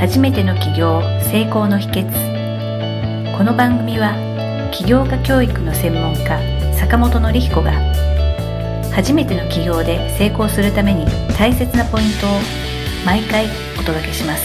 初めての起業成功の秘訣この番組は起業家教育の専門家坂本典彦が初めての起業で成功するために大切なポイントを毎回お届けします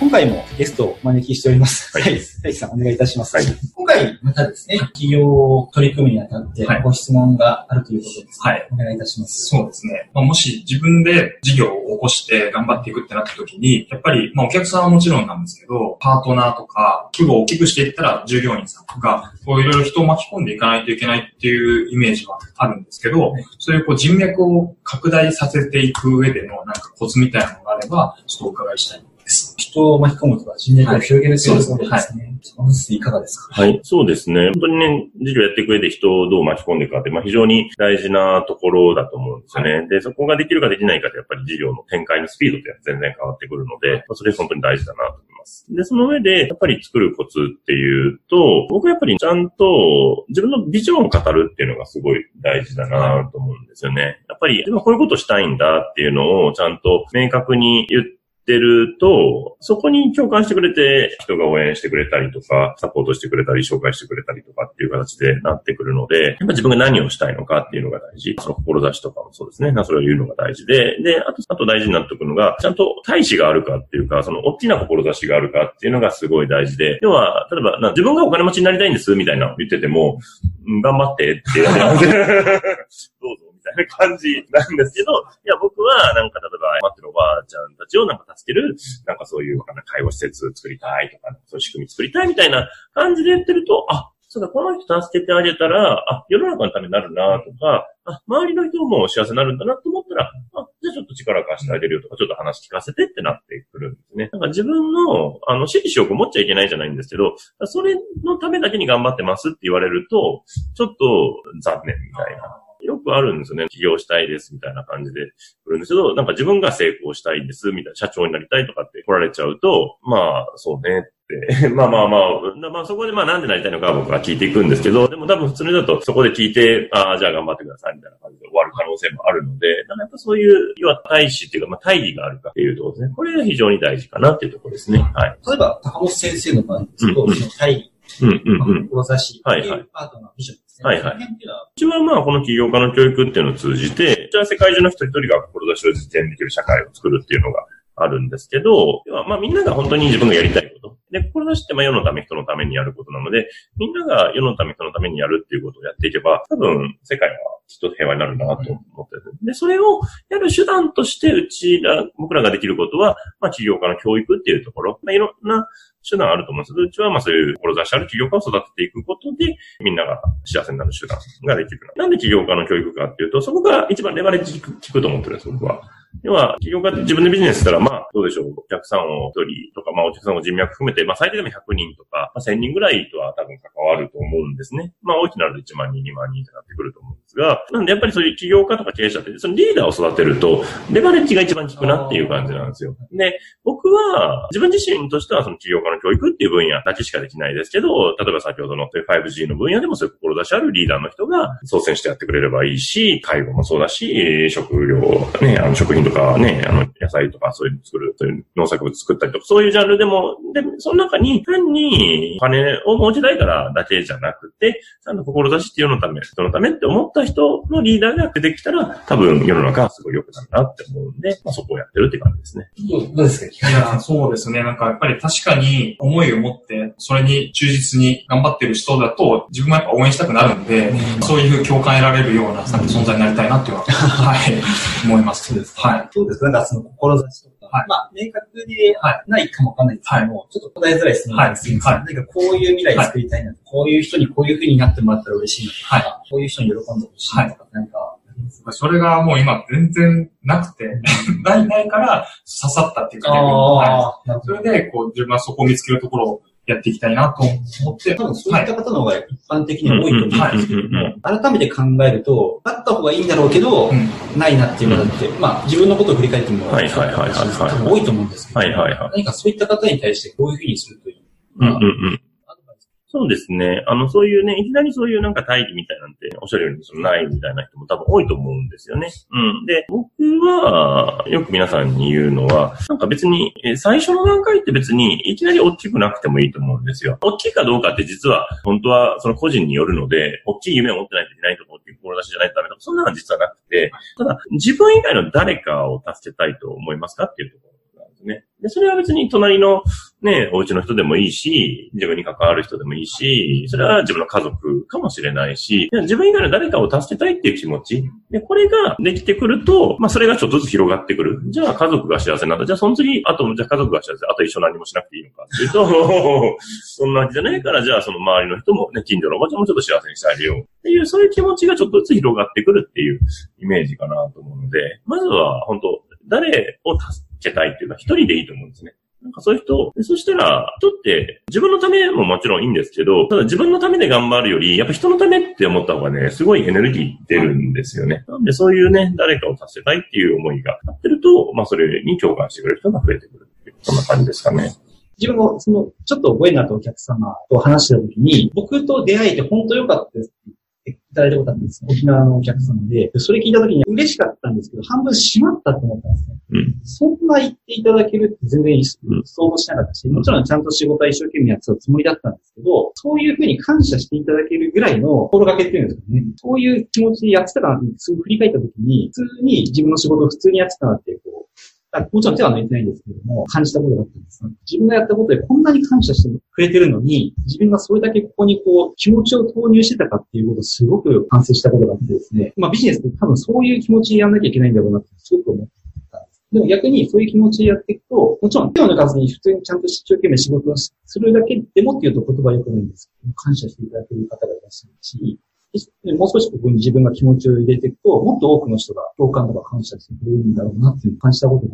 今回もゲストをお招きしております。はいはい。さん、お願いいたします。はい今回、またですね、企業を取り組むにあたってはいご質問があるということです、はい。お願いいたします。そうですね。まあ、もし自分で事業を起こして頑張っていくってなった時に、やっぱり、まあ、お客さんはもちろんなんですけど、パートナーとか、規模を大きくしていったら従業員さんとか、こういろいろ人を巻き込んでいかないといけないっていうイメージはあるんですけど、そういうこう人脈を拡大させていく上でのなんかコツみたいなのがあれば、ちょっとお伺いしたいです。人を巻き込むとか人脈を広げるというところですね。本日いかがですか？はい、そうですね。本当にね、事業やっていく上で人をどう巻き込んでいくかって、まあ非常に大事なところだと思うんですよね。で、そこができるかできないかで、やっぱり事業の展開のスピードって全然変わってくるので、まあそれ本当に大事だなと思います。で、その上で、やっぱり作るコツっていうと、僕はやっぱりちゃんと自分のビジョンを語るっていうのがすごい大事だなと思うんですよね。やっぱりこういうことしたいんだっていうのをちゃんと明確に言って、ってると、そこに共感してくれて、人が応援してくれたりとか、サポートしてくれたり、紹介してくれたりとかっていう形でなってくるので、やっぱ自分が何をしたいのかっていうのが大事。その志とかもそうですね。それを言うのが大事で、で、あと、あと大事になってくるのが、ちゃんと大志があるかっていうか、その大きな志があるかっていうのがすごい大事で、要は、例えば、な自分がお金持ちになりたいんです、みたいなの言ってても、うん頑張ってって言われて、どうぞ。みたいな感じなんですけど、いや、僕は、なんか、例えば、待ってるおばあちゃんたちをなんか助ける、なんかそういう、あの介護施設作りたいとか、そういう仕組み作りたいみたいな感じで言ってると、あ、そうだ、この人助けてあげたら、あ、世の中のためになるなとか、あ、周りの人も幸せになるんだなと思ったら、あ、じゃあちょっと力貸してあげるよとか、ちょっと話聞かせてってなってくるんですね。なんか自分の、あの、私利私欲持っちゃいけないじゃないんですけど、それのためだけに頑張ってますって言われると、ちょっと残念みたいな。よくあるんですよね。起業したいですみたいな感じで来るんですけど、なんか自分が成功したいんですみたいな、社長になりたいとかって来られちゃうと、まあ、そうねって。まあまあまあ、まあそこでまあなんでなりたいのかは僕は聞いていくんですけど、でも多分普通にだとそこで聞いて、ああ、じゃあ頑張ってくださいみたいな感じで終わる可能性もあるので、なんかやっぱそういう、要は大志っていうか、まあ大義があるかっていうところですね。これが非常に大事かなっていうところですね。はい。例えば、高本先生の場合でその大義、うんうんまあうん。志、はいはいっていうパートナー、ビジョン。はいはい。一番まあこの起業家の教育っていうのを通じて、じゃあ世界中の人一人が志を実現できる社会を作るっていうのがあるんですけど、まあみんなが本当に自分がやりたいこと。で、志ってまあ世のため人のためにやることなので、みんなが世のため人のためにやるっていうことをやっていけば、多分世界はきっと平和になるなと思ってる。で、それをやる手段としてうちら、僕らができることは、まあ起業家の教育っていうところ、まあいろんな手段あると思うんですけど、うちはまあそういう志ある起業家を育てていくことで、みんなが幸せになる手段ができる。なんで起業家の教育かっていうと、そこが一番レバレッジ効く効くと思ってるんです、僕は。要は、企業が自分でビジネスしたら、まあ、どうでしょう、お客さんを一人とか、まあ、お客さんを人脈含めて、まあ、最低でも100人とか、まあ、1000人ぐらいとは多分関わると思うんですね。まあ、大きくなると1万人、2万人ってなってくると思うですが、なんでやっぱりそういう起業家とか経営者って、そのリーダーを育てると、レバレッジが一番効くなっていう感じなんですよ。で、僕は、自分自身としてはその起業家の教育っていう分野だけしかできないですけど、例えば先ほどの 5G の分野でもそういう志あるリーダーの人が率先してやってくれればいいし、介護もそうだし、食料、ね、あの食品とかね、あの野菜とかそういうの作る、そういう農作物作ったりとか、そういうジャンルでも、で、その中に単にお金を持ちたいからだけじゃなくて、ちゃんと志って世のため、人のためって思った人のリーダーが出てきたら、多分世の中はすごい良くなるなって思うんで、まあ、そこをやってるって感じですね。どうですか？いや、そうですね。なんかやっぱり確かに思いを持って、それに忠実に頑張ってる人だと、自分もやっぱ応援したくなるんで、そういう共感得られるような存在になりたいなっていうのは、はい、思います。そうですはい。どうですかなんかその志とか、はい。まあ、明確でないかもわかんないですけども、ちょっと答えづらい質問なんですけど、はい。んかこういう未来作りたいな、こういう人にこういう風になってもらったら嬉しいなとか、こういう人に喜んでほしいなとか、なんか、それがもう今全然なくて、ない、ないから刺さったっていうかね。それで、こう、自分はそこを見つけるところをやっていきたいなと思って、多分そういった方の方が一般的に多いと思うんですけども、改めて考えると、あった方がいいんだろうけど、うんないなっていう方って、まあ自分のことを振り返っても多分多いと思うんですけど、何かそういった方に対してこういうふうにするという、うんうんうん。そうですね。あの、そういうね、いきなりそういうなんか大義みたいなんて、おっしゃるようにそのないみたいな人も多分多いと思うんですよね。うん。で、僕は、よく皆さんに言うのは、なんか別に、最初の段階って別にいきなり大きくなくてもいいと思うんですよ。大きいかどうかって実は、本当はその個人によるので、大きい夢を持ってないといけないと思っていう志じゃないとダメとか、そんなのは実はなくて、ただ、自分以外の誰かを助けたいと思いますかっていうところね。で、それは別に隣のね、お家の人でもいいし、自分に関わる人でもいいし、それは自分の家族かもしれないし、自分以外の誰かを助けたいっていう気持ち。で、これができてくると、まあそれがちょっとずつ広がってくる。じゃあ家族が幸せなんだ。じゃあその次、あと、じゃあ家族が幸せ。あと一緒何もしなくていいのかっていうと、そんなわけじゃないから、じゃあその周りの人もね、近所のおばちゃんもちょっと幸せにしてあげよう。っていう、そういう気持ちがちょっとずつ広がってくるっていうイメージかなと思うので、まずは本当誰を助けたいっていうのは一人でいいと思うんですね。なんかそういう人、そしたら、人って自分のためももちろんいいんですけど、ただ自分のためで頑張るより、やっぱ人のためって思った方がね、すごいエネルギー出るんですよね。なんでそういうね、誰かを助けたいっていう思いがあってると、まあそれに共感してくれる人が増えてくるっていう、そんな感じですかね。自分も、その、ちょっとご縁のあったお客様と話してた時に、僕と出会えて本当良かったですいただいたことあったんです。沖縄のお客様で。それ聞いたときに嬉しかったんですけど、半分閉まったと思ったんですね。うん、そんな言っていただけるって全然想像しなかったし、もちろんちゃんと仕事は一生懸命やってたつもりだったんですけど、そういうふうに感謝していただけるぐらいの心がけっていうんですかね。そういう気持ちでやってたかなって、すぐ振り返ったときに、普通に自分の仕事を普通にやってたなって、こう、もちろん手は抜いてないんですけども、感じたことがあったんです。自分がやったことでこんなに感謝してくれてるのに、自分がそれだけここにこう、気持ちを投入してたかっていうことをすごく反省したことがあってですね、まあビジネスって多分そういう気持ちでやんなきゃいけないんだろうなってすごく思ってたんです。でも逆にそういう気持ちでやっていくと、もちろん手を抜かずに普通にちゃんと一生懸命仕事をするだけでもっていうと言葉良くないんですけど、感謝していただける方がいらっしゃるし、もう少しここに自分が気持ちを入れていくと、もっと多くの人が共感とか感謝してくれるんだろうなっていう感じたことが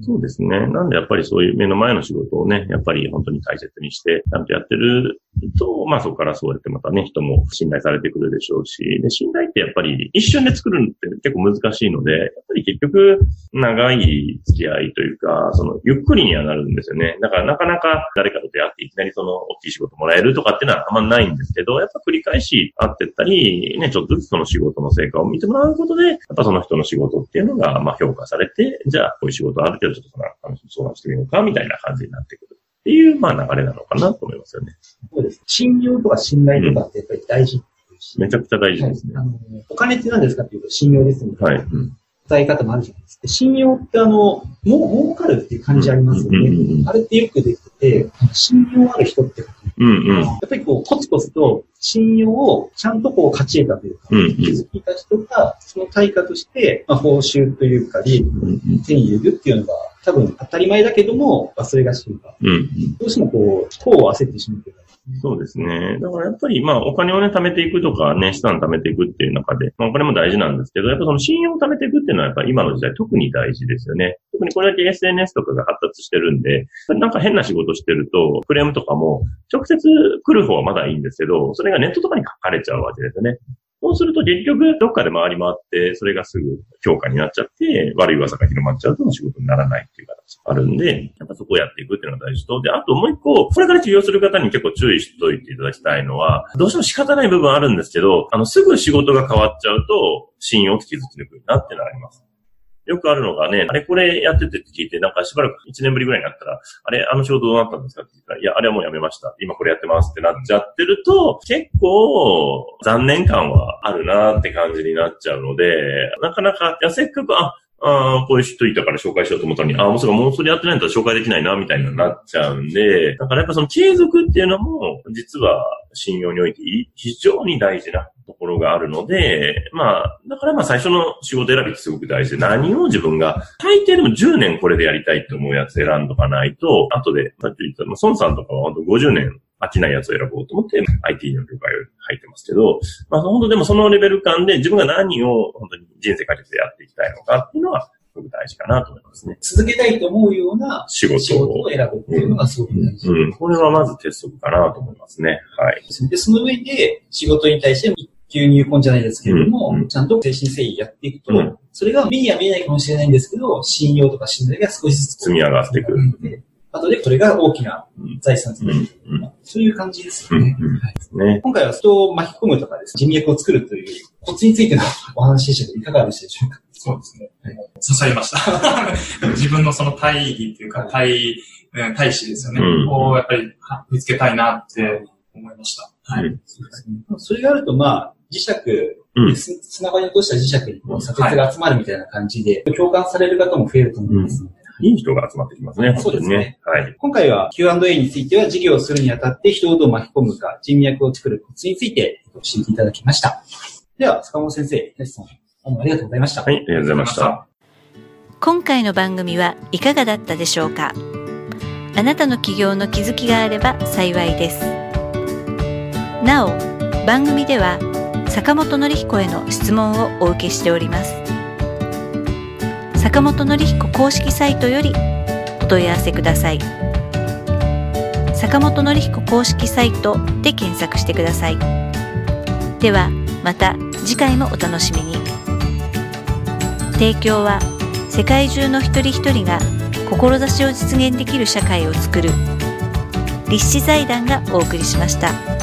そうですね。なんでやっぱりそういう目の前の仕事をね、やっぱり本当に大切にして、ちゃんとやってると、まあそこからそうやってまたね、人も信頼されてくるでしょうし、で、信頼ってやっぱり一瞬で作るのって結構難しいので、り結局長い付き合いというか、そのゆっくりにはなるんですよね。だからなかなか誰かと出会っていきなりその大きい仕事もらえるとかっていうのはあんまないんですけど、やっぱ繰り返し会ってったり、ね、ちょっとずつその仕事の成果を見てもらうことで、やっぱその人の仕事っていうのがまあ評価されて、じゃあこういう仕事ある程度ちょっとその相談してみようかみたいな感じになってくる。っていう、まあ流れなのかなと思いますよね。そうです。信用とか信頼とかってやっぱり大事、うん、めちゃくちゃ大事ですね。はい、あのお金って何ですかっていうと信用ですみたいな。はい。うん伝え方もあるじゃないですか。信用ってあの、もう、儲かるっていう感じありますよね。うんうん、あれってよくできてて、信用ある人ってうんうん、やっぱりこう、コツコツと信用をちゃんとこう勝ち得たというか、うんうん、築いた人が、その対価として、まあ、報酬というか、利益を手に入れるっていうのが、多分当たり前だけども、忘れがちというか、うんうん、どうしてもこう、こう焦ってしまうというか、そうですね。だからやっぱり、まあ、お金をね、貯めていくとかね、資産貯めていくっていう中で、まあ、お金も大事なんですけど、やっぱその信用を貯めていくっていうのは、やっぱ今の時代特に大事ですよね。特にこれだけ SNS とかが発達してるんで、なんか変な仕事してると、クレームとかも、直接来る方はまだいいんですけど、それがネットとかに書かれちゃうわけですね。そうすると結局どっかで回り回って、それがすぐ評価になっちゃって、悪い噂が広まっちゃうと仕事にならないっていう形があるんで、やっぱそこをやっていくっていうのが大事と、で、あともう一個、これから起業する方に結構注意しておいていただきたいのは、どうしても仕方ない部分あるんですけど、あの、すぐ仕事が変わっちゃうと、信用を築きにくいなってなります。よくあるのがね、あれこれやっててって聞いて、なんかしばらく1年ぶりぐらいになったら、あれ、あの仕事どうなったんですかって言ったら、いや、あれはもうやめました。今これやってますってなっちゃってると、結構残念感はあるなって感じになっちゃうので、なかなか、いや、せっかく、あ、ああ、こういう人いたから紹介しようと思ったのに、ああ、もうそれもうそれやってないんだったら紹介できないな、みたいになっちゃうんで、だからやっぱその継続っていうのも、実は信用において非常に大事なろがあるので、まあ、だからまあ最初の仕事選びってすごく大事で、何を自分が、大抵でも10年これでやりたいって思うやつ選んどかないと、後で、さっき言った、まあ、孫さんとかは本当50年飽きないやつを選ぼうと思って IT の業界を入ってますけど、まあ本当でもそのレベル感で自分が何を本当に人生かけてやっていきたいのかっていうのは、すごく大事かなと思いますね。続けたいと思うような仕事を選ぶっていうのがすごく大事、うん。うん。これはまず鉄則かなと思いますね。はい。で、その上で仕事に対して一級入魂じゃないですけれども、うん、ちゃんと精神誠意やっていくと、うん、それが目には見えないかもしれないんですけど、信用とか信頼が少しずつ積み上がってくる。後でそれが大きなうん財産となる。うんそういう感じですうん。よね。今回は人を巻き込むとかです、人脈を作るというコツについての お話でしたけど、いかがでしたでしょうか？そうですね。刺さりました。自分のその大義っていうか、大、うん大志ですよね。うんをやっぱりは見つけたいなって思いました。はい。うんそうですね。それがあると、まあ、磁石、うんつ砂場に落とした磁石にこう、砂鉄が集まるみたいな感じで、共感される方も増えると思いますので、いい人が集まってきますね、そうですねね。はい。今回は Q&A については事業をするにあたって人をどう巻き込むか、人脈を作るコツについて教えていただきました。では、坂本先生、東さん、どうもありがとうございました。はい、ありがとうございました。今回の番組はいかがだったでしょうか？あなたの起業の気づきがあれば幸いです。なお、番組では坂本典彦への質問をお受けしております。坂本典彦公式サイトよりお問い合わせください。坂本典彦公式サイトで検索してください。では、また次回もお楽しみに。提供は世界中の一人一人が志を実現できる社会を作る立志財団がお送りしました。